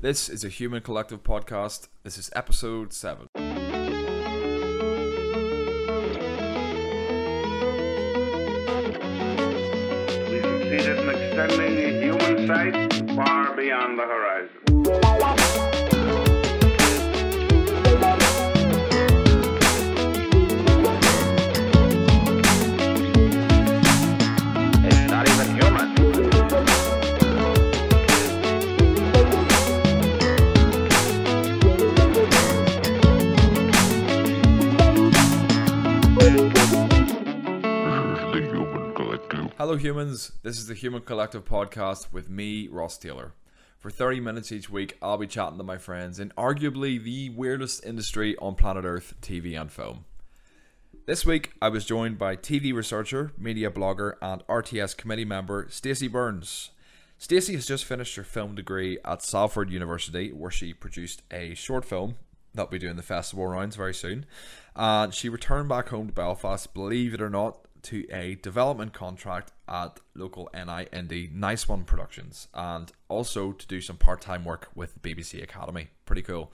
This is a Human Collective podcast. This is episode 7. We succeeded in extending the human sight far beyond the horizon. Hello, humans. This is the Human Collective podcast with me, Ross Taylor. For 30 minutes each week, I'll be chatting to my friends in arguably the weirdest industry on planet Earth TV and film. This week, I was joined by TV researcher, media blogger, and RTS committee member Stacey Burns. Stacey has just finished her film degree at Salford University, where she produced a short film that'll be doing the festival rounds very soon. And she returned back home to Belfast, believe it or not, to a development contract at local NI Indie Nice One Productions, and also to do some part time work with BBC Academy. Pretty cool.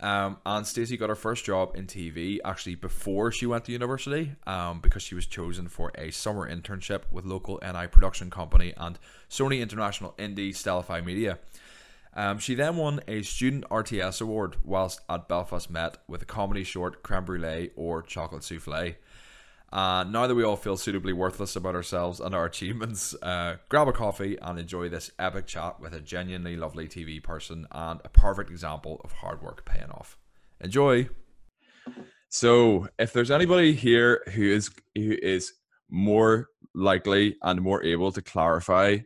Um, and Stacey got her first job in TV actually before she went to university um, because she was chosen for a summer internship with local NI production company and Sony International Indie Stellify Media. Um, she then won a Student RTS Award whilst at Belfast Met with a comedy short Creme Brulee or Chocolate Souffle. Uh, now that we all feel suitably worthless about ourselves and our achievements, uh, grab a coffee and enjoy this epic chat with a genuinely lovely TV person and a perfect example of hard work paying off. Enjoy. So, if there's anybody here who is who is more likely and more able to clarify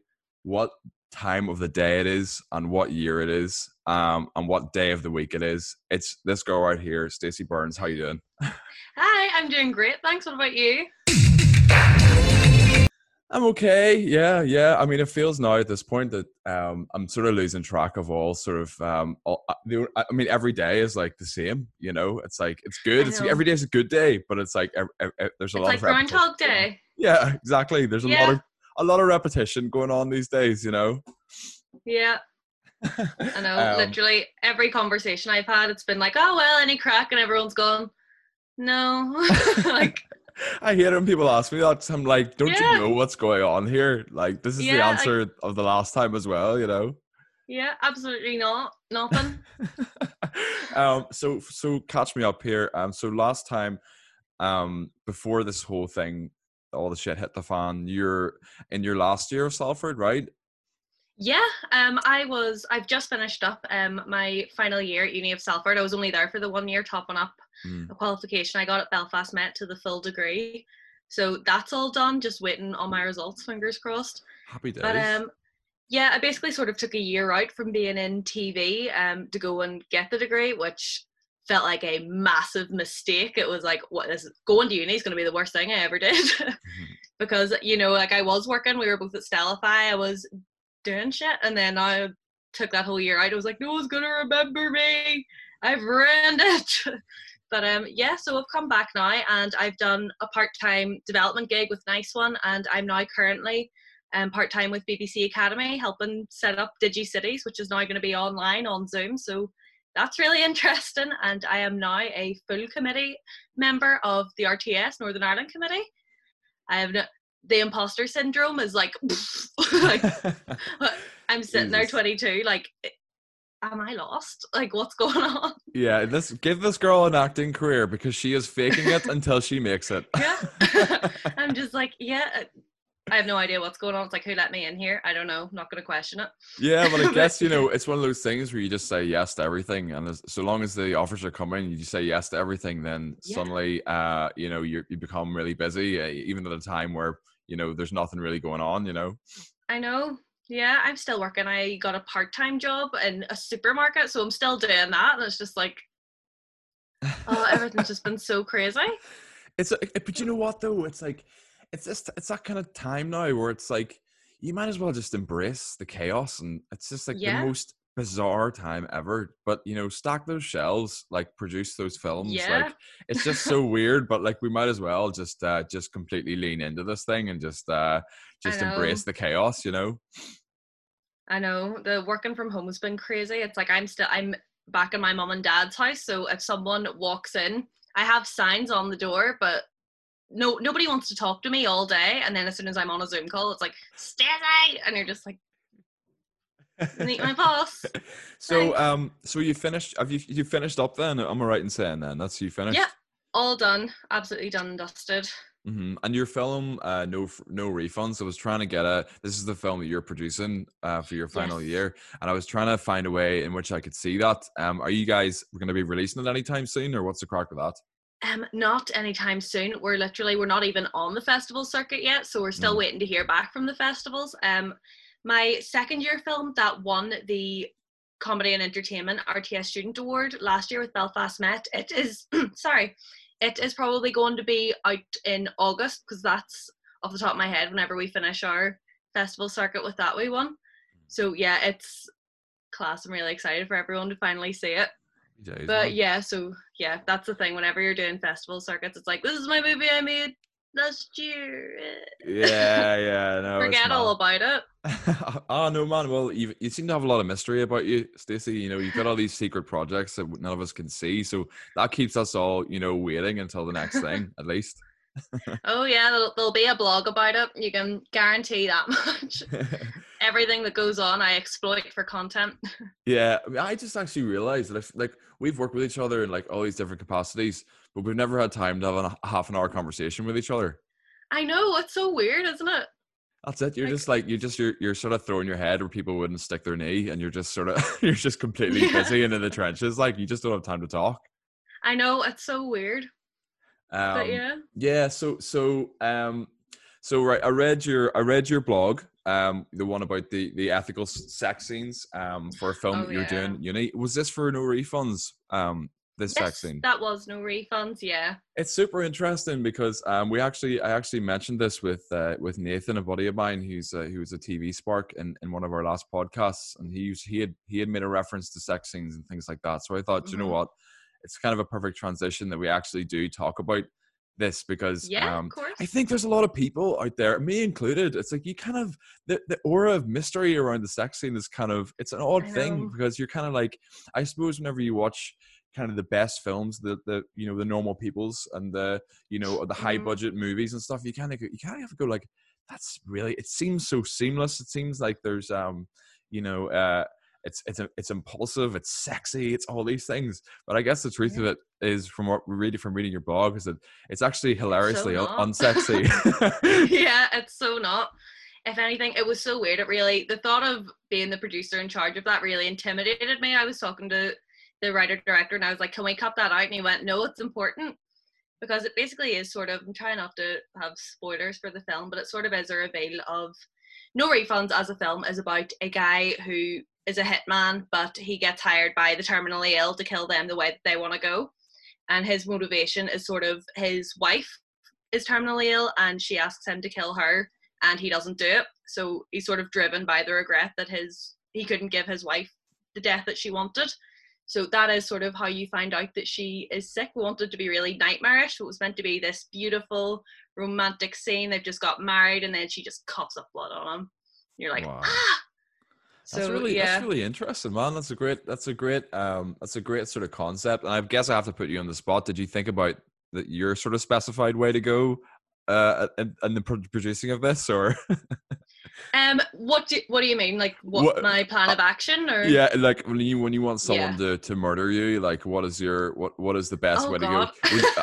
what time of the day it is and what year it is um, and what day of the week it is, it's this girl right here, Stacey Burns. How you doing? Hi, I'm doing great. Thanks. What about you? I'm okay. Yeah, yeah. I mean, it feels now at this point that um, I'm sort of losing track of all sort of. Um, all, uh, I mean, every day is like the same. You know, it's like it's good. It's every day is a good day, but it's like ev- ev- ev- there's a It's lot like of. Groundhog Day. Yeah, exactly. There's a lot of a lot of repetition going on these days. You know. Yeah, I know. Um, Literally every conversation I've had, it's been like, oh well, any crack, and everyone's gone, no. like, I hear when people ask me that. I'm like, don't Yeah. you know what's going on here? Like, this is the Yeah, I- answer of the last time as well. You know. yeah, absolutely not. Nothing. um so so catch me up here um so last time um before this whole thing all the shit hit the fan you're in your last year of salford right Yeah, um, I was. I've just finished up um my final year at Uni of Salford. I was only there for the one year, topping up Mm. a qualification I got at Belfast Met to the full degree. So that's all done. Just waiting on my results. Fingers crossed. happy days But um, yeah, I basically sort of took a year out from being in TV um to go and get the degree, which felt like a massive mistake. It was like, what is going to uni is going to be the worst thing I ever did, because you know, like I was working, we were both at Stellify, I was doing shit, and then I took that whole year out. I was like, no one's gonna remember me. I've ruined it. But um, yeah, so I've come back now, and I've done a part-time development gig with Nice One, and I'm now currently um, part time with BBC Academy, helping set up Digi Cities, which is now going to be online on Zoom. So that's really interesting. And I am now a full committee member of the RTS Northern Ireland Committee. I have no, the imposter syndrome is like, like I'm sitting there 22, like, eh, am I lost? Like, what's going on? yeah this give this girl an acting career because she is faking it until she makes it Yeah. I'm just like, yeah. I have no idea what's going on. It's like, who let me in here? I don't know. not going to question it. yeah but i guess you know it's one of those things where you just say yes to everything and as, so long as the offers are coming you just say yes to everything then Yeah. suddenly uh you know you you become really busy uh, even at a time where you know there's nothing really going on you know I know. Yeah, I'm still working. I got a part time job in a supermarket, so I'm still doing that. And it's just like, oh, everything's just been so crazy. It's a- but you know what though? It's like it's just it's that kind of time now where it's like you might as well just embrace the chaos and it's just like Yeah. the most bizarre time ever. But you know, stack those shelves, like produce those films. Yeah. Like it's just so weird, but like we might as well just uh just completely lean into this thing and just uh just embrace the chaos, you know? I know the working from home has been crazy. It's like I'm still I'm back in my mom and dad's house, so if someone walks in, I have signs on the door, but no nobody wants to talk to me all day. And then as soon as I'm on a Zoom call, it's like Stacey, and you're just like meet my boss. so Thanks. um, so you finished? Have you you finished up then? Am I right in saying then that's you finished? Yeah, all done, absolutely done and dusted. hmm And your film, uh, no no refunds. I was trying to get a. This is the film that you're producing uh, for your final Yes. year, and I was trying to find a way in which I could see that. Um, are you guys going to be releasing it anytime soon, or what's the crack with that? Um, not anytime soon. We're literally we're not even on the festival circuit yet, so we're still Mm. waiting to hear back from the festivals. Um, my second year film that won the Comedy and Entertainment RTS Student Award last year with Belfast Met. It is sorry, it is probably going to be out in August because that's off the top of my head. Whenever we finish our festival circuit with that we one, so yeah, it's class. I'm really excited for everyone to finally see it. Days, But yeah, so yeah, that's the thing. Whenever you're doing festival circuits, it's like this is my movie I made last year. yeah, yeah, no, Forget all about it. oh no, man. Well, you you seem to have a lot of mystery about you, Stacey. You know, you've got all these secret projects that none of us can see, so that keeps us all, you know, waiting until the next thing, at least. Oh yeah, there'll, there'll be a blog about it. You can guarantee that much. Everything that goes on, I exploit for content. yeah, I, mean, I just actually realized that if, like we've worked with each other in like all these different capacities, but we've never had time to have a half an hour conversation with each other. I know it's so weird, isn't it? That's it. You're Like- just like you're just you're you're sort of throwing your head where people wouldn't stick their knee, and you're just sort of you're just completely Yeah. busy and in the trenches. Like you just don't have time to talk. I know it's so weird, Um, but yeah. Yeah, so so um so right, I read your I read your blog, um, the one about the the ethical sex scenes, um, for a film Oh, that you're yeah. doing. Uni, was this for no refunds? Um, this sex scene. that was no refunds. Yeah. It's super interesting because um, we actually I actually mentioned this with uh, with Nathan, a buddy of mine, who's uh, who was a TV spark in, in one of our last podcasts, and he used, he had he had made a reference to sex scenes and things like that. So I thought, "Do you know Mhm. what, it's kind of a perfect transition that we actually do talk about this because Yeah, um. I think there's a lot of people out there, me included. It's like you kind of the, the aura of mystery around the sex scene is kind of it's an odd thing because you're kind of like I suppose whenever you watch kind of the best films, the the you know the normal peoples and the you know the high Mhm. budget movies and stuff, you kind of you kind of have to go like that's really it seems so seamless. It seems like there's um you know uh it's it's it's impulsive, it's sexy, it's all these things. But I guess the truth of it is, from what we read from reading your blog, is that it's actually hilariously un- not. unsexy. yeah, it's so not. If anything, it was so weird. It really, the thought of being the producer in charge of that really intimidated me. I was talking to the writer director and I was like, can we cut that out? And he went, no, it's important. Because it basically is sort of, I'm trying not to have spoilers for the film, but it sort of is a reveal of No Refunds as a film is about a guy who is a hitman, but he gets hired by the terminally ill to kill them the way that they want to go. And his motivation is sort of his wife is terminally ill and she asks him to kill her and he doesn't do it. So he's sort of driven by the regret that his he couldn't give his wife the death that she wanted. So that is sort of how you find out that she is sick we wanted to be really nightmarish. It was meant to be this beautiful romantic scene. They've just got married and then she just coughs up blood on him. You're like Wow. ah so that's really yeah that's really interesting, man. That's a great that's a great um that's a great sort of concept. And I guess I have to put you on the spot. Did you think about that your sort of specified way to go uh in, in the producing of this or um what do what do you mean like what, What- my plan of action or yeah like when you when you want someone Yeah. to to murder you like what is your what what is the best Oh, way to go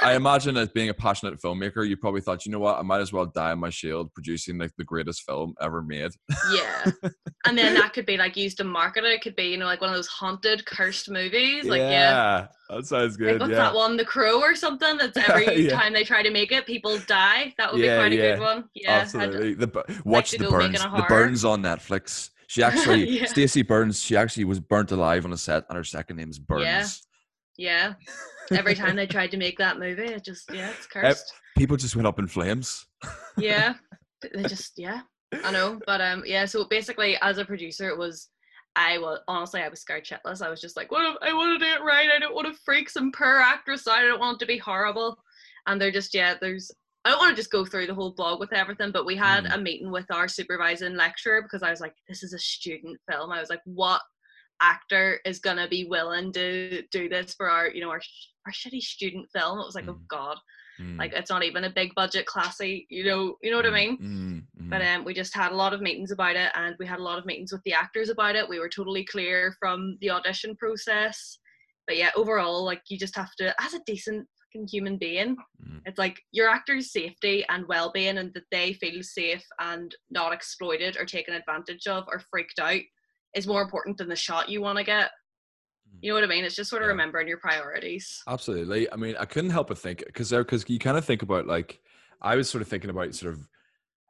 i imagine as being a passionate filmmaker you probably thought you know what i might as well die on my shield producing like the greatest film ever made Yeah. And then that could be like used to market it. It could be, you know, like one of those haunted, cursed movies. Like, yeah. that sounds Like, good what's yeah that one? The Crow or something? That's every Yeah. time they try to make it, people die. That would Yeah, be quite a yeah. good one. Yeah. Absolutely. The watch the burns. The burns on Netflix. She actually, Yeah. Stacey Burns. She actually was burnt alive on a set, and her second name's Burns. Yeah. Every time they tried to make that movie, it just, yeah, it's cursed. People just went up in flames. yeah. They just, yeah. I know. But um, yeah, so basically, as a producer, it was. I was honestly, I was scared shitless. I was just like, "What? If I want to do it right. I don't want to freak some poor actress out. I don't want it to be horrible." And they're just, yeah, there's I don't want to just go through the whole blog with everything, but we had Mm. a meeting with our supervising lecturer because I was like, this is a student film. I was like, what actor is gonna be willing to do this for our, you know, our our shitty student film? It was like, oh Mm. god, Mm, like it's not even a big budget classy, you know, you know what I mm, mean? mm, mm. But um, we just had a lot of meetings about it, and we had a lot of meetings with the actors about it. We were totally clear from the audition process. But yeah, overall, like you just have to, as a decent fucking human being, Mm. it's like your actors' safety and well-being, and that they feel safe and not exploited or taken advantage of or freaked out, is more important than the shot you want to get. You know what I mean? It's just sort of Yeah. remembering your priorities. Absolutely. I mean, I couldn't help but think because there, because you kind of think about like, I was sort of thinking about sort of,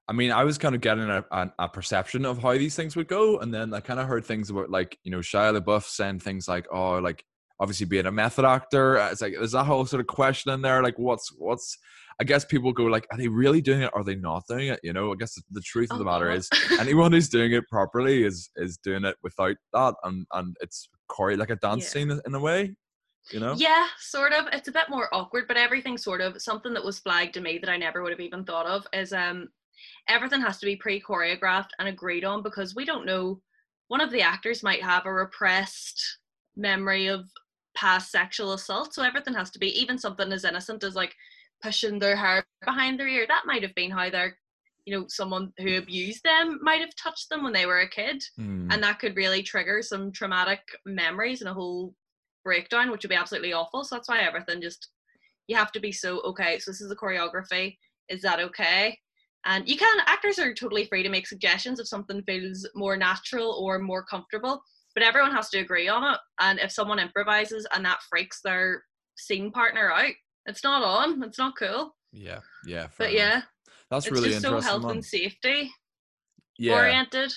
I mean, I was kind of getting a, a, a perception of how these things would go, and then I kind of heard things about like, you know, Shia LaBeouf saying things like, oh, like obviously being a method actor. uh, It's like there's that whole sort of question in there, like, what's what's. I guess people go like, are they really doing it? Or are they not doing it? You know, I guess the, the truth of the Oh, matter is, anyone who's doing it properly is is doing it without that, and and it's chore like a dance Yeah. scene in a way. You know. Yeah, sort of. It's a bit more awkward, but everything sort of something that was flagged to me that I never would have even thought of is um everything has to be pre-choreographed and agreed on because we don't know one of the actors might have a repressed memory of past sexual assault, so everything has to be even something as innocent as like pushing their hair behind their ear. That might have been how they're you know someone who abused them might have touched them when they were a kid Mm. and that could really trigger some traumatic memories and a whole breakdown which would be absolutely awful so that's why everything just you have to be so okay so this is the choreography is that okay and you can actors are totally free to make suggestions if something feels more natural or more comfortable but everyone has to agree on it and if someone improvises and that freaks their scene partner out it's not on it's not cool Yeah, yeah. but enough. yeah that's it's really just so health man. and safety yeah, oriented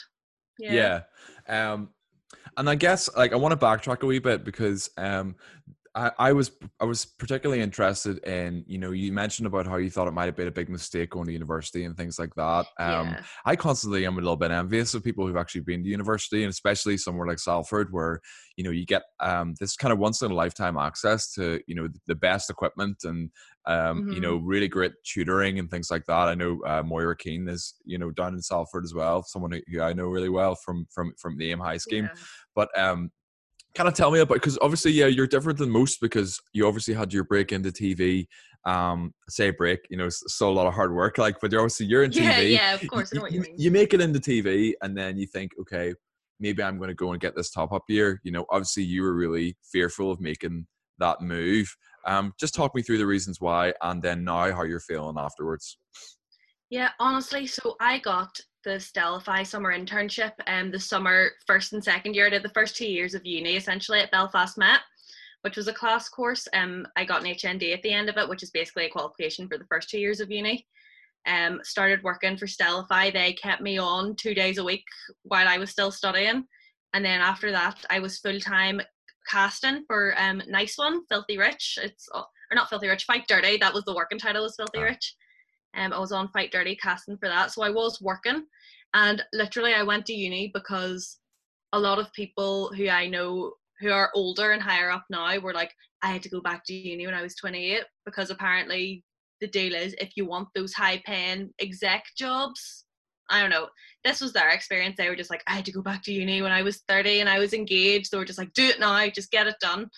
yeah, Um, and I guess like I want to backtrack a wee bit because um, I, I was I was particularly interested in you know you mentioned about how you thought it might have been a big mistake going to university and things like that. Um, yeah. I constantly am a little bit envious of people who've actually been to university, and especially somewhere like Salford, where you know you get um, this kind of once in a lifetime access to you know the best equipment and um, you know really great tutoring and things like that. I know uh, Moira Keane is you know down in Salford as well, someone who, who I know really well from from from the aim high scheme. yeah. But um, kind of tell me about because obviously yeah you're different than most because you obviously had your break into TV. Um, say break, you know, it's still a lot of hard work. Like, but you're obviously you're in TV. yeah, yeah of course, I know what you mean. you make it into TV, and then you think, okay, maybe I'm going to go and get this top up year. You know, obviously you were really fearful of making that move. Um, just talk me through the reasons why, and then now how you're feeling afterwards. Yeah, honestly, so I got the Stellify summer internship um the summer first and second year. I did the first two years of uni essentially at Belfast Met, which was a class course. Um I got an HND at the end of it, which is basically a qualification for the first two years of uni. Um started working for Stellify. They kept me on two days a week while I was still studying. And then after that I was full time casting for um Nice One, Filthy Rich. It's or not Filthy Rich, Fight Dirty. That was the working title was Filthy Ah. Rich. Um, I was on Fight Dirty casting for that, so I was working, and literally I went to uni because a lot of people who I know who are older and higher up now were like, I had to go back to uni when I was 28 because apparently the deal is if you want those high paying exec jobs, I don't know. This was their experience. They were just like, I had to go back to uni when I was 30 and I was engaged. They were just like, do it now, just get it done.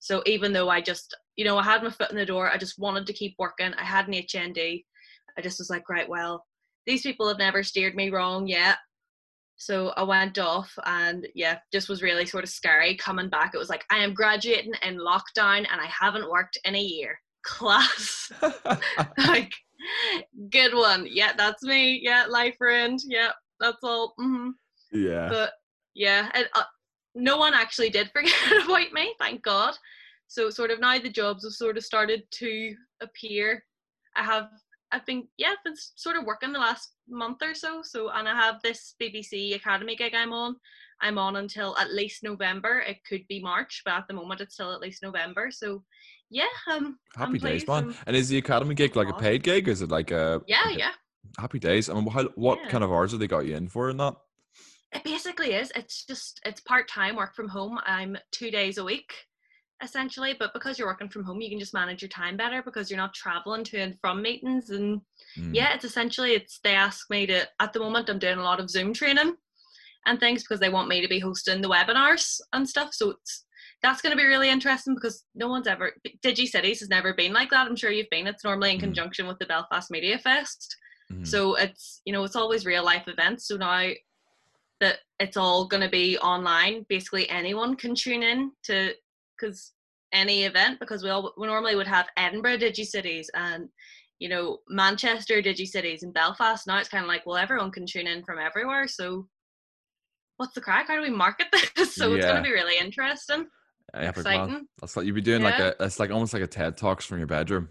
So even though I just, you know, I had my foot in the door, I just wanted to keep working. I had an HND. I just was like, right, well, these people have never steered me wrong yet. So I went off and yeah, just was really sort of scary coming back. It was like, I am graduating in lockdown and I haven't worked in a year. Class. like, good one. Yeah, that's me. Yeah, life ruined. Yeah, that's all. hmm yeah. but yeah, and, uh, no one actually did forget about me, thank God. So sort of now the jobs have sort of started to appear. I have, I've been, yeah, I've been sort of working the last month or so. So, and I have this BBC Academy gig I'm on. I'm on until at least November. It could be March, but at the moment it's still at least November. So, yeah, um, Happy days, man. I'm- And is the academy gig like a paid gig? Is it like a yeah, like a- yeah. Happy days. I mean, how, what Yeah. kind of hours have they got you in for in that? It basically is. It's just it's part time work from home. I'm two days a week. Essentially. But because you're working from home, you can just manage your time better because you're not traveling to and from meetings. And Mm. yeah, it's essentially it's they ask me to at the moment I'm doing a lot of Zoom training and things because they want me to be hosting the webinars and stuff. So it's that's going to be really interesting because no one's ever Digi Cities has never been like that. I'm sure you've been. It's normally in Mm. conjunction with the Belfast Media Fest. Mhm. So it's you know it's always real life events. So now that it's all going to be online, basically anyone can tune in to because any event because we all we normally would have Edinburgh Digi Cities and you know Manchester Digi Cities and Belfast. Now it's kind of like well everyone can tune in from everywhere. So what's the crack? How do we market this? so it's going to be really interesting, uh, Epic, man. exciting. That's like you'd be doing like a. It's like almost like a TED talks from your bedroom.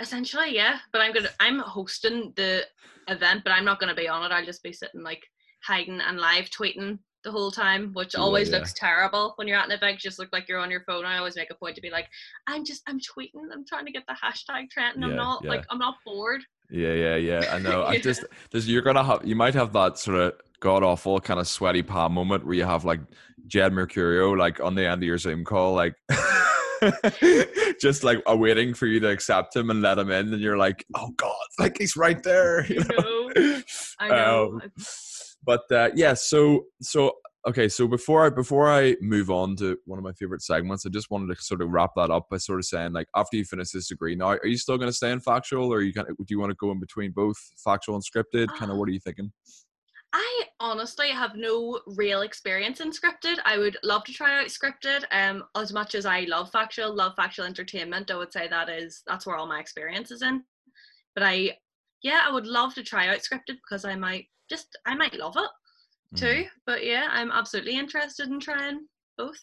Essentially, yeah. But I'm gonna I'm hosting the event, but I'm not gonna be on it. I'll just be sitting like hiding and live tweeting the whole time, which always yeah. looks terrible when you're at an event. you Just look like you're on your phone. I always make a point to be like, I'm just I'm tweeting. I'm trying to get the hashtag trending. Yeah, I'm not yeah. like I'm not bored. Yeah, yeah, yeah. I know. I just there's you're gonna have you might have that sort of god awful kind of sweaty palm moment where you have like Jed Mercurio like on the end of your Zoom call, like just like awaiting for you to accept him and let him in, and you're like, oh god, like he's right there. You know? know. I know. Um, but uh, yeah, so so okay, so before I before I move on to one of my favorite segments, I just wanted to sort of wrap that up by sort of saying like after you finish this degree, now are you still going to stay in factual, or you kind of do you want to go in between both factual and scripted? Kind of what are you thinking? I honestly have no real experience in scripted. I would love to try out scripted. Um, as much as I love factual, love factual entertainment, I would say that is that's where all my experience is in. But I, yeah, I would love to try out scripted because I might just I might love it too. Mhm. But yeah, I'm absolutely interested in trying both.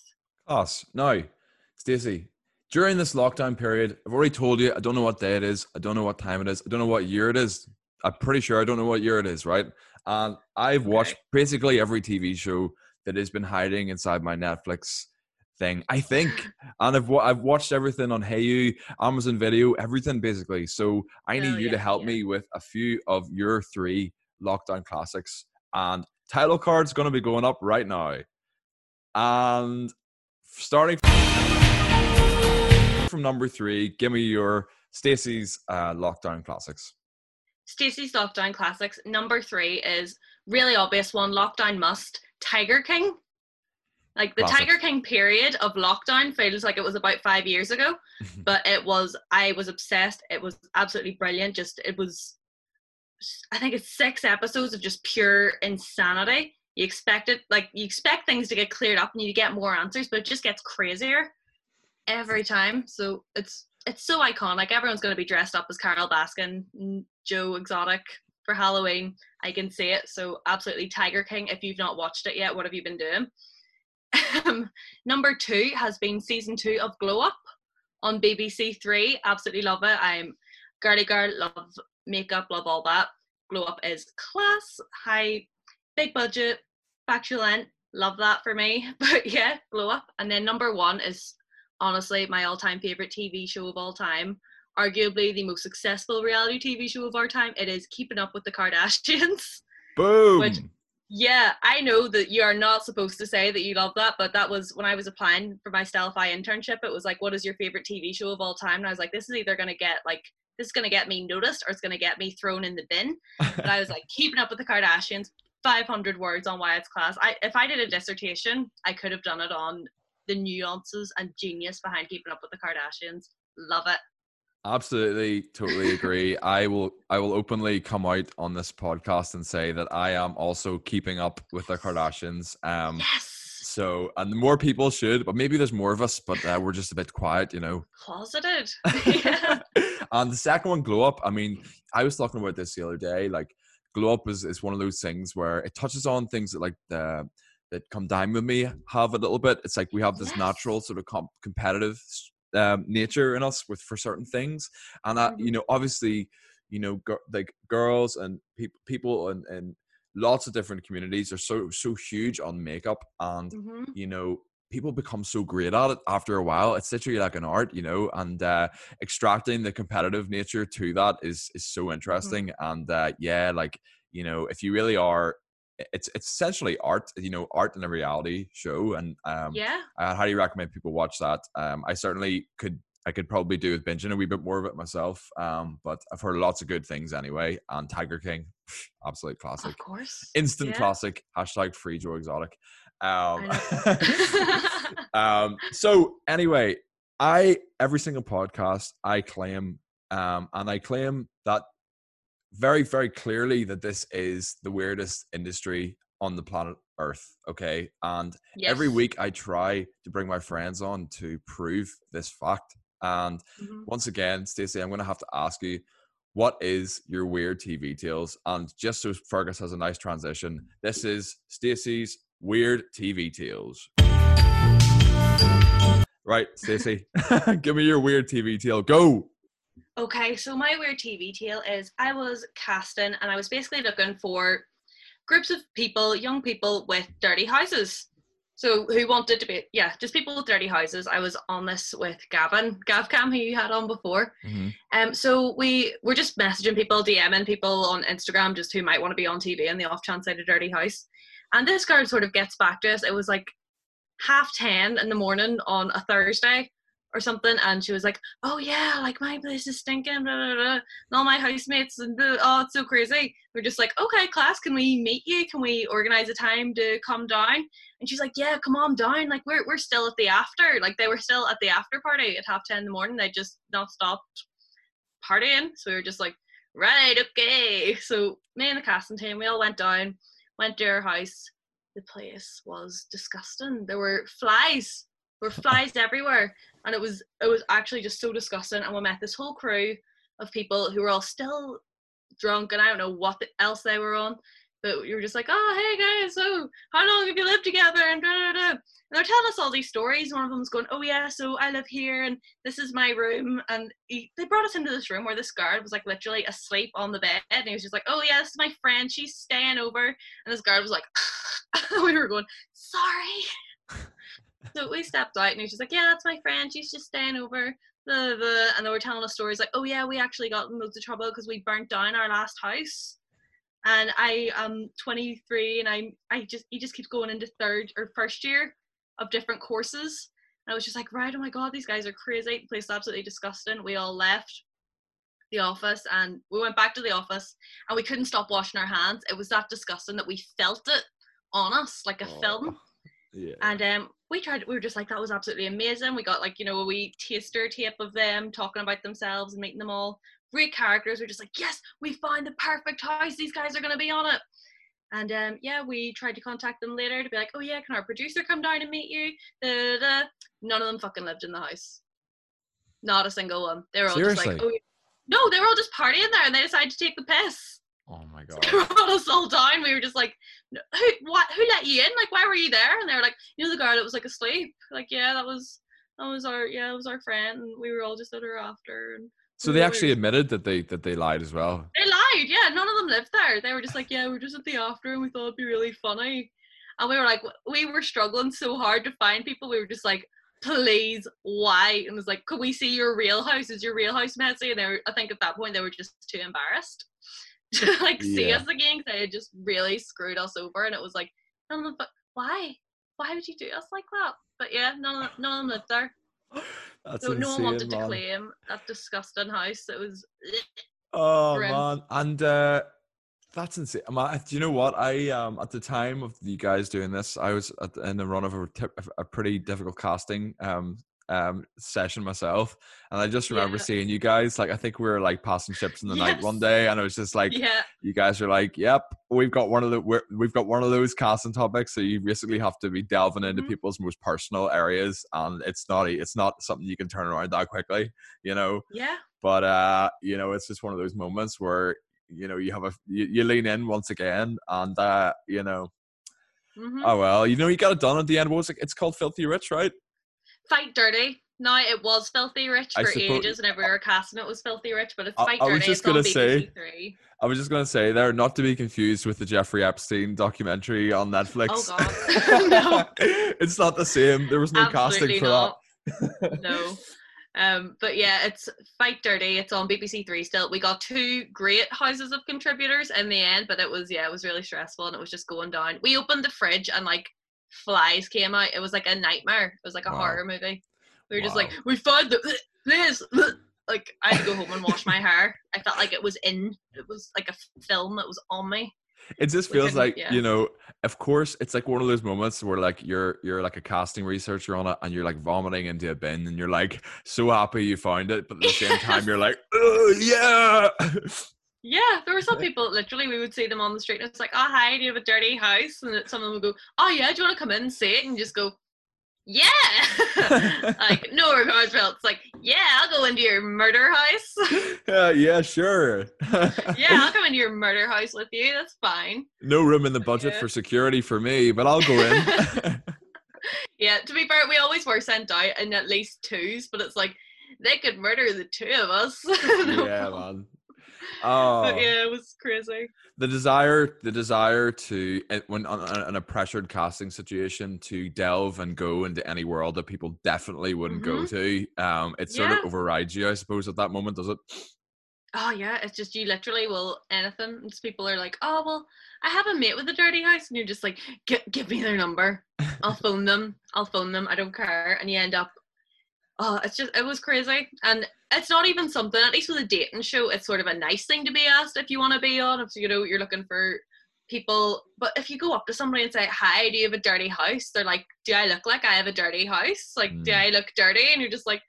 Class. Now, Stacey, during this lockdown period, I've already told you I don't know what day it is, I don't know what time it is, I don't know what year it is. I'm pretty sure I don't know what year it is, right? And I've watched Okay. basically every TV show that has been hiding inside my Netflix thing. I think, and I've I've watched everything on Hayu, Amazon Video, everything basically. So I need Hell you to help yeah. me with a few of your three lockdown classics. And title card's going to be going up right now. And starting from number three, give me your Stacey's uh, lockdown classics. Stacey's Lockdown Classics. Number three is really obvious one, Lockdown Must, Tiger King. Like the Classic. Tiger King period of lockdown feels like it was about five years ago, but it was, I was obsessed. It was absolutely brilliant. Just, it was, I think it's six episodes of just pure insanity. You expect it, like, you expect things to get cleared up and you get more answers, but it just gets crazier every time. So it's, it's so iconic. Everyone's going to be dressed up as Carole Baskin, Joe Exotic for Halloween. I can see it. So absolutely Tiger King. If you've not watched it yet, what have you been doing? Um, number two has been season two of Glow Up on BBC Three. Absolutely love it. I'm girly girl, love makeup, love all that. Glow Up is class, high, big budget, factual. Love that for me. But yeah, Glow Up. And then number one is honestly my all-time favorite TV show of all time. Arguably the most successful reality TV show of our time. It is Keeping Up with the Kardashians. Boom. Which- Yeah, I know that you are not supposed to say that you love that, but that was when I was applying for my Stellify internship. It was like, what is your favorite TV show of all time? And I was like, this is either going to get like, this is going to get me noticed or it's going to get me thrown in the bin. But I was like, keeping up with the Kardashians, 500 words on why it's class. I, if I did a dissertation, I could have done it on the nuances and genius behind keeping up with the Kardashians. Love it. Absolutely, totally agree. I will I will openly come out on this podcast and say that I am also keeping up with the Kardashians. Um Yes. so and more people should, but maybe there's more of us, but uh, we're just a bit quiet, you know. Closeted. yeah. and the second one, glow up. I mean, I was talking about this the other day. Like, glow up is, is one of those things where it touches on things that like the that come down with me have a little bit. It's like we have this Yes. natural sort of comp- competitive um, nature in us with for certain things, and that you know, obviously, you know, gir- like girls and people people and and lots of different communities are so so huge on makeup and hmm you know people become so great at it after a while. It's literally like an art you know and uh extracting the competitive nature to that is is so interesting. And uh yeah like you know if you really are it's it's essentially art, you know, art in a reality show, and um, Yeah. I highly recommend people watch that. Um, I certainly could. I could probably do with binging a wee bit more of it myself. Um, but I've heard lots of good things anyway. And Tiger King, absolute classic, Of course. instant yeah. classic. Hashtag free Joe Exotic. Um, um, so anyway, I every single podcast I claim, um, and I claim that very, very clearly that this is the weirdest industry on the planet Earth. Okay, and every week I try to bring my friends on to prove this fact. And Mhm. once again, Stacey, I'm going to have to ask you, what is your weird TV tales? And just so Fergus has a nice transition, this is Stacey's weird TV tales. Right, Stacey, give me your weird TV tale. Go. Okay, so my weird TV tale is I was casting and I was basically looking for groups of people, young people with dirty houses. So who wanted to be yeah, just people with dirty houses. I was on this with Gavin, Gavcam, who you had on before. Um, so we were just messaging people, DMing people on Instagram, just who might want to be on TV in the off chance had a dirty house. And this girl sort of gets back to us. It was like half ten in the morning on a Thursday or something, and she was like, "Oh yeah, like my place is stinking, blah, blah, blah. and all my housemates, and the, oh, it's so crazy." We're just like, "Okay, class, can we meet you? Can we organize a time to come down?" And she's like, "Yeah, come on down. Like we're we're still at the after. Like they were still at the after party at half ten in the morning. They just not stopped partying. So we were just like, right, okay. So me and the casting team, we all went down, went to her house. The place was disgusting. There were flies. There were flies everywhere. And it was it was actually just so disgusting. And we met this whole crew of people who were all still drunk and I don't know what else they were on. But you were just like, oh hey guys, so how long have you lived together? And. And they're telling us all these stories. One of them's going, "Oh yeah, so I live here, and this is my room." And he, they brought us into this room where this guard was like literally asleep on the bed, and he was just like, "Oh yeah, this is my friend. She's staying over." And this guard was like, we were going, "Sorry." So we stepped out, and he was just like, "Yeah, that's my friend. She's just staying over." Blah, blah. And they were telling us stories like, "Oh yeah, we actually got in loads of trouble because we burnt down our last house." And I am 23, and I I just he just keeps going into third or first year of different courses. And I was just like, right, oh my god, these guys are crazy. The place is absolutely disgusting. We all left the office and we went back to the office and we couldn't stop washing our hands. It was that disgusting that we felt it on us like a oh. film. Yeah. And um, we tried. We were just like, that was absolutely amazing. We got like you know a wee taster tape of them talking about themselves and meeting them all. Great characters. We're just like, yes, we found the perfect house. These guys are gonna be on it. And um, yeah, we tried to contact them later to be like, oh yeah, can our producer come down and meet you? Da, da, da. None of them fucking lived in the house. Not a single one. They were all just Seriously? like, oh yeah. no, they were all just partying there, and they decided to take the piss. Oh my god. brought us all down. We were just like, who, what, who let you in? Like, why were you there? And they were like, you know, the girl that was like asleep. Like, yeah, that was, that was our, yeah, it was our friend, and we were all just at her after. And So they actually admitted that they that they lied as well. they lied. Yeah, none of them lived there. They were just like, yeah, we're just at the after, and we thought it'd be really funny. And we were like, we were struggling so hard to find people. We were just like, please, why? And it was like, could we see your real house? Is your real house messy? And they were, I think at that point they were just too embarrassed to like see Yeah. us again because they had just really screwed us over. And it was like, none of them, but why? Why would you do us like that? But yeah, none of, none of them lived there. That's So no one wanted to claim that disgusting house. It was Oh Grim. man, and uh, that's insane. Man, do you know what? I um at the time of you guys doing this, I was at, in the run of a, tip, a pretty difficult casting um um session myself, and I just remember Yeah. seeing you guys. Like I think we were like passing ships in the night one day, and it was just like yeah, you guys are like, "Yep, we've got one of the we're, we've got one of those casting topics." So you basically have to be delving into Mhm. people's most personal areas, and it's not it's not something you can turn around that quickly, you know yeah. but uh you know it's just one of those moments where you know you have a you, you lean in once again and uh you know hmm oh well you know you got it done at the end what was it it's called filthy rich right Fight Dirty. No, it was Filthy Rich for suppose- ages, and every were casting it was Filthy Rich, but it's I- Fight I was Dirty. just it's gonna say- i was just gonna say there not to be confused with the jeffrey epstein documentary on netflix Oh, God. No. it's not the same there was no casting for not. no. Um, but yeah, it's Fight Dirty. It's on BBC Three still. We got two great houses of contributors in the end, but it was yeah, it was really stressful and it was just going down. We opened the fridge and like flies came out. It was like a nightmare. It was like a Wow. horror movie. We were just like, we found the this. Like I had to go home and wash my hair. I felt like it was in. It was like a film that was on me. It just feels like yeah. you know. Of course, it's like one of those moments where like you're you're like a casting researcher on it, and you're like vomiting into a bin, and you're like so happy you found it, but at the same time you're like, oh yeah. Yeah, there were some people literally we would see them on the street and it's like, oh hi, do you have a dirty house? And then someone would go, oh yeah, do you want to come in and see it? And just go, yeah, like no regards felt. It's like, yeah, I'll go into your murder house. yeah, uh, yeah, sure. yeah, I'll come into your murder house with you. That's fine. no room in the budget Yeah. for security for me, but I'll go in. Yeah, to be fair, we always were sent out in at least twos, but it's like they could murder the two of us. Yeah, man. Oh, But yeah, it was crazy. the desire, the desire to when on, a pressured casting situation to delve and go into any world that people definitely wouldn't go to. Um, it sort Yeah. of overrides you, I suppose, at that moment, does it? Oh yeah, it's just you literally will anything. and just people are like, oh well, I have a mate with a dirty house, and you're just like, give me their number. I'll phone them. I'll phone them. I don't care. And you end up, oh, it's just it was crazy, and it's not even something. At least with a dating show, it's sort of a nice thing to be asked if you want to be on. If you know you're looking for people, but if you go up to somebody and say, hi, do you have a dirty house? They're like, do I look like I have a dirty house? Like, do Mm. I look dirty? And you're just like,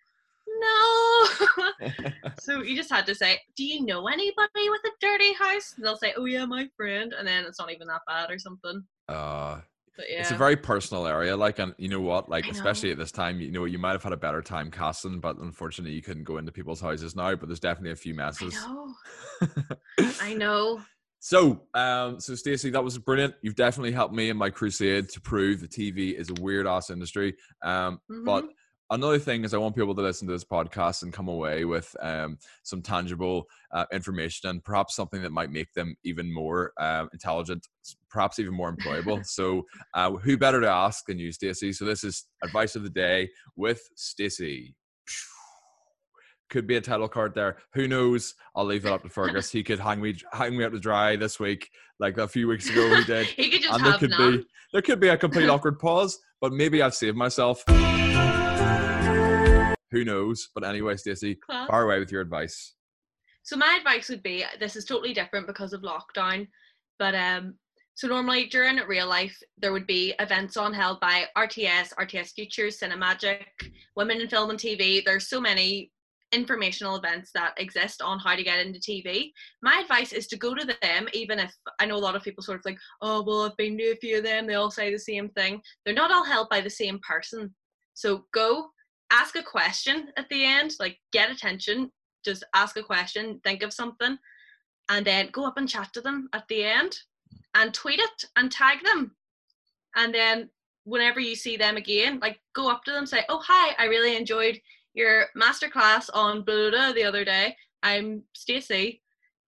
no. So you just had to say, "Do you know anybody with a dirty house?" And they'll say, "Oh yeah, my friend," and then it's not even that bad or something. uh, But yeah, It's a very personal area, like, and you know what, like, I especially at this time, you know, you might have had a better time casting, but unfortunately, you couldn't go into people's houses now. But there's definitely a few messes. I know, I know. So, um, so Stacey, that was brilliant. You've definitely helped me in my crusade to prove the TV is a weird ass industry. Um, but Mhm. Another thing is, I want people to listen to this podcast and come away with um, some tangible uh, information and perhaps something that might make them even more um, intelligent, perhaps even more employable. so, uh, who better to ask than you, Stacey? So, this is advice of the day with Stacey. Could be a title card there. Who knows? I'll leave that up to Fergus. He could hang me hang me out to dry this week, like a few weeks ago he did. he could just and there could none. be there could be a complete awkward pause, but maybe I've saved myself. Who knows? But anyway, Stacey, Class. far away with your advice. So my advice would be this is totally different because of lockdown, but um so normally during real life there would be events on held by RTS, RTS Futures, Cinemagic, Women in Film and TV. There's so many informational events that exist on how to get into TV. My advice is to go to them, even if I know a lot of people sort of like, oh well, I've been to a few of them. They all say the same thing. They're not all held by the same person. So go ask a question at the end, like get attention, just ask a question, think of something, and then go up and chat to them at the end and tweet it and tag them. And then whenever you see them again, like go up to them, say, Oh, hi, I really enjoyed your masterclass on blah the other day. I'm Stacey.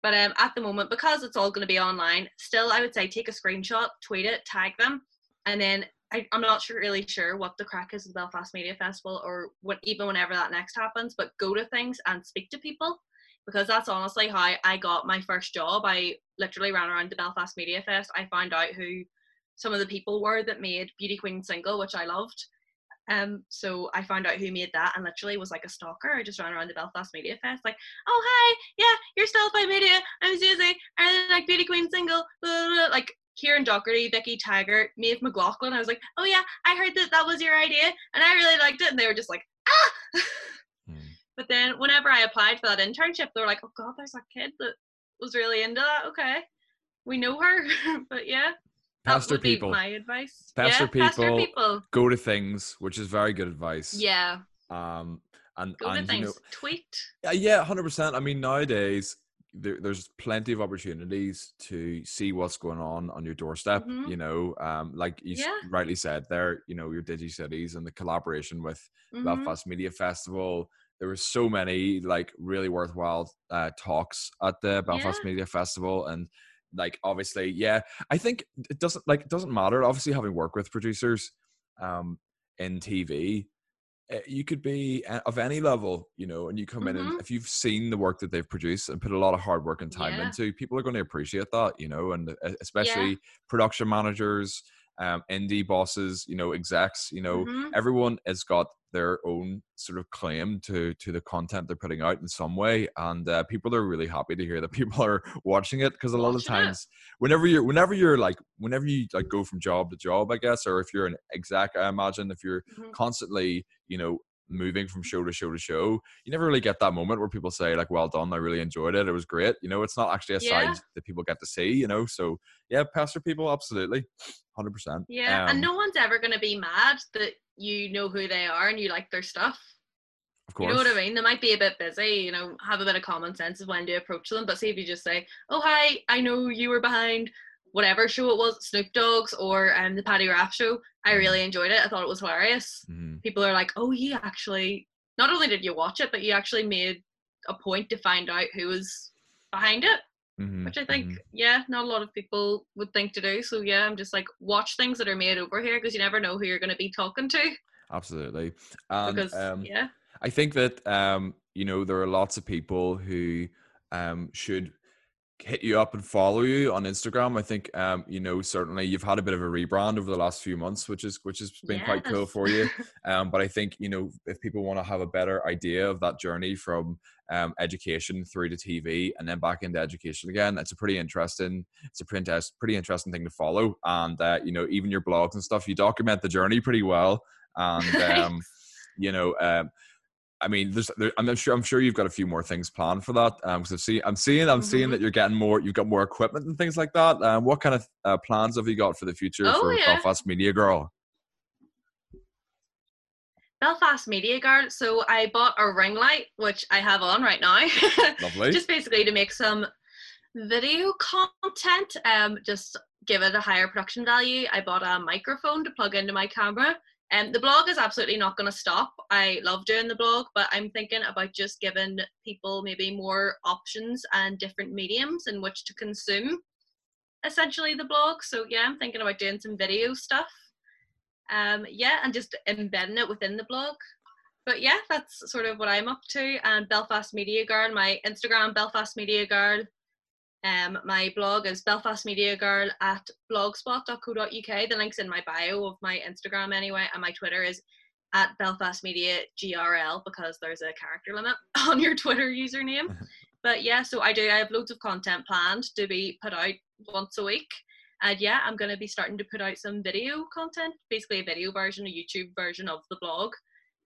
But um, at the moment, because it's all going to be online, still, I would say take a screenshot, tweet it, tag them, and then I, I'm not sure, really sure what the crack is with the Belfast Media Festival or what even whenever that next happens, but go to things and speak to people because that's honestly how I got my first job. I literally ran around the Belfast Media Fest. I found out who some of the people were that made Beauty Queen single, which I loved. Um, so I found out who made that and literally was like a stalker. I just ran around the Belfast Media Fest, like, oh hi, yeah, you're Stellify Media, I'm Susie, I really like Beauty Queen single, like Kieran Doherty, Vicky Taggart, Maeve McLaughlin. I was like, oh yeah, I heard that that was your idea and I really liked it. And they were just like, ah. Hmm. But then whenever I applied for that internship, they were like, oh god, there's that kid that was really into that. Okay, we know her. but yeah, Pastor people. my advice. Pastor yeah, Pastor people. people. Go to things, which is very good advice. Yeah, Um and, go to and you things. know Tweet. Yeah, yeah, hundred percent. I mean, nowadays there, there's plenty of opportunities to see what's going on on your doorstep. Mhm. You know, um, like you Yeah. rightly said there. You know, your Digi Cities and the collaboration with Mhm. Belfast Media Festival. There were so many like really worthwhile uh, talks at the Belfast Yeah. Media Festival, and like obviously, yeah, I think it doesn't like it doesn't matter. Obviously, having worked with producers um, in TV, you could be of any level, you know, and you come in Mhm. and if you've seen the work that they've produced and put a lot of hard work and time Yeah. into, people are going to appreciate that, you know, and uh, especially production managers, um, indie bosses, you know, execs, you know, Mhm. everyone has got their own sort of claim to to the content they're putting out in some way, and uh, people are really happy to hear that people are watching it because a lot of times, whenever you're whenever you're like whenever you like go from job to job, I guess, or if you're an exec, I imagine if you're Mhm. constantly, you know, moving from show to show to show, you never really get that moment where people say like, "Well done, I really enjoyed it. It was great." You know, it's not actually a Yeah. side that people get to see. You know, so yeah, pastor people, absolutely, hundred percent. Um, Yeah, and no one's ever going to be mad that you know who they are and you like their stuff. of course, You know what I mean? They might be a bit busy, you know, have a bit of common sense of when to approach them. But see if you just say, "Oh hi, I know you were behind whatever show it was, Snoop Dogg's or um, the Paddy Raff show. I Mhm. really enjoyed it. I thought it was hilarious." Mhm. People are like, "Oh, you actually not only did you watch it, but you actually made a point to find out who was behind it." Mhm, Which I think, mhm. yeah, not a lot of people would think to do. So yeah, I'm just like, watch things that are made over here because you never know who you're going to be talking to. absolutely. And Because um, yeah, I think that um, you know there are lots of people who um, should hit you up and follow you on Instagram. I think um, you know certainly you've had a bit of a rebrand over the last few months, which is which has been quite cool for you. Um, but I think you know if people want to have a better idea of that journey from um, education through to TV and then back into education again, it's a pretty interesting. It's a pretty, interest- pretty interesting thing to follow. And uh, you know even your blogs and stuff, you document the journey pretty well. And um, you know. Um, I mean, there's, there, I'm sure, I'm sure you've got a few more things planned for that. Um, because I've seen, I'm seeing, I'm seeing Mhm. that you're getting more, you've got more equipment and things like that. Um, what kind of uh, plans have you got for the future Oh, for yeah. Belfast Media Girl? Belfast Media Girl. So I bought a ring light, which I have on right now. Lovely. just basically to make some video content. Um, just give it a higher production value. I bought a microphone to plug into my camera. And the blog is absolutely not going to stop. I love doing the blog, but I'm thinking about just giving people maybe more options and different mediums in which to consume essentially the blog. So yeah, I'm thinking about doing some video stuff. Um, yeah, and just embedding it within the blog. But yeah, that's sort of what I'm up to. And Belfast Media Girl, my Instagram, Belfast Media Girl. Um, my blog is Belfast Media Girl at blogspot.co.uk. The link's in my bio of my Instagram anyway, and my Twitter is at Belfast Media GRL because there's a character limit on your Twitter username. but yeah, so I do. I have loads of content planned to be put out once a week. And yeah, I'm going to be starting to put out some video content, basically a video version, a YouTube version of the blog,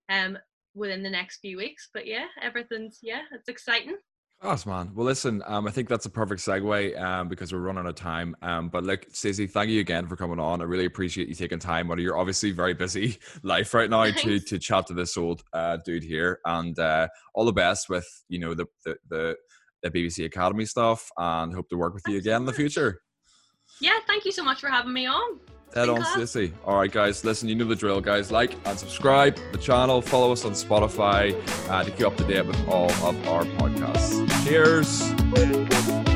um, within the next few weeks. But yeah, everything's yeah, it's exciting. Awesome, man. Well, listen, um, I think that's a perfect segue um, because we're running out of time. Um, but look, Stacey, thank you again for coming on. I really appreciate you taking time out of your obviously very busy life right now to Thanks. to chat to this old uh, dude here. And uh, all the best with you know the the the, the BBC Academy stuff, and hope to work with you again in the future. Yeah, thank you so much for having me on. Head on. Stacey. All right, guys, listen, you know the drill, guys. Like and subscribe the channel, follow us on Spotify uh, to keep up to date with all of our podcasts. Cheers.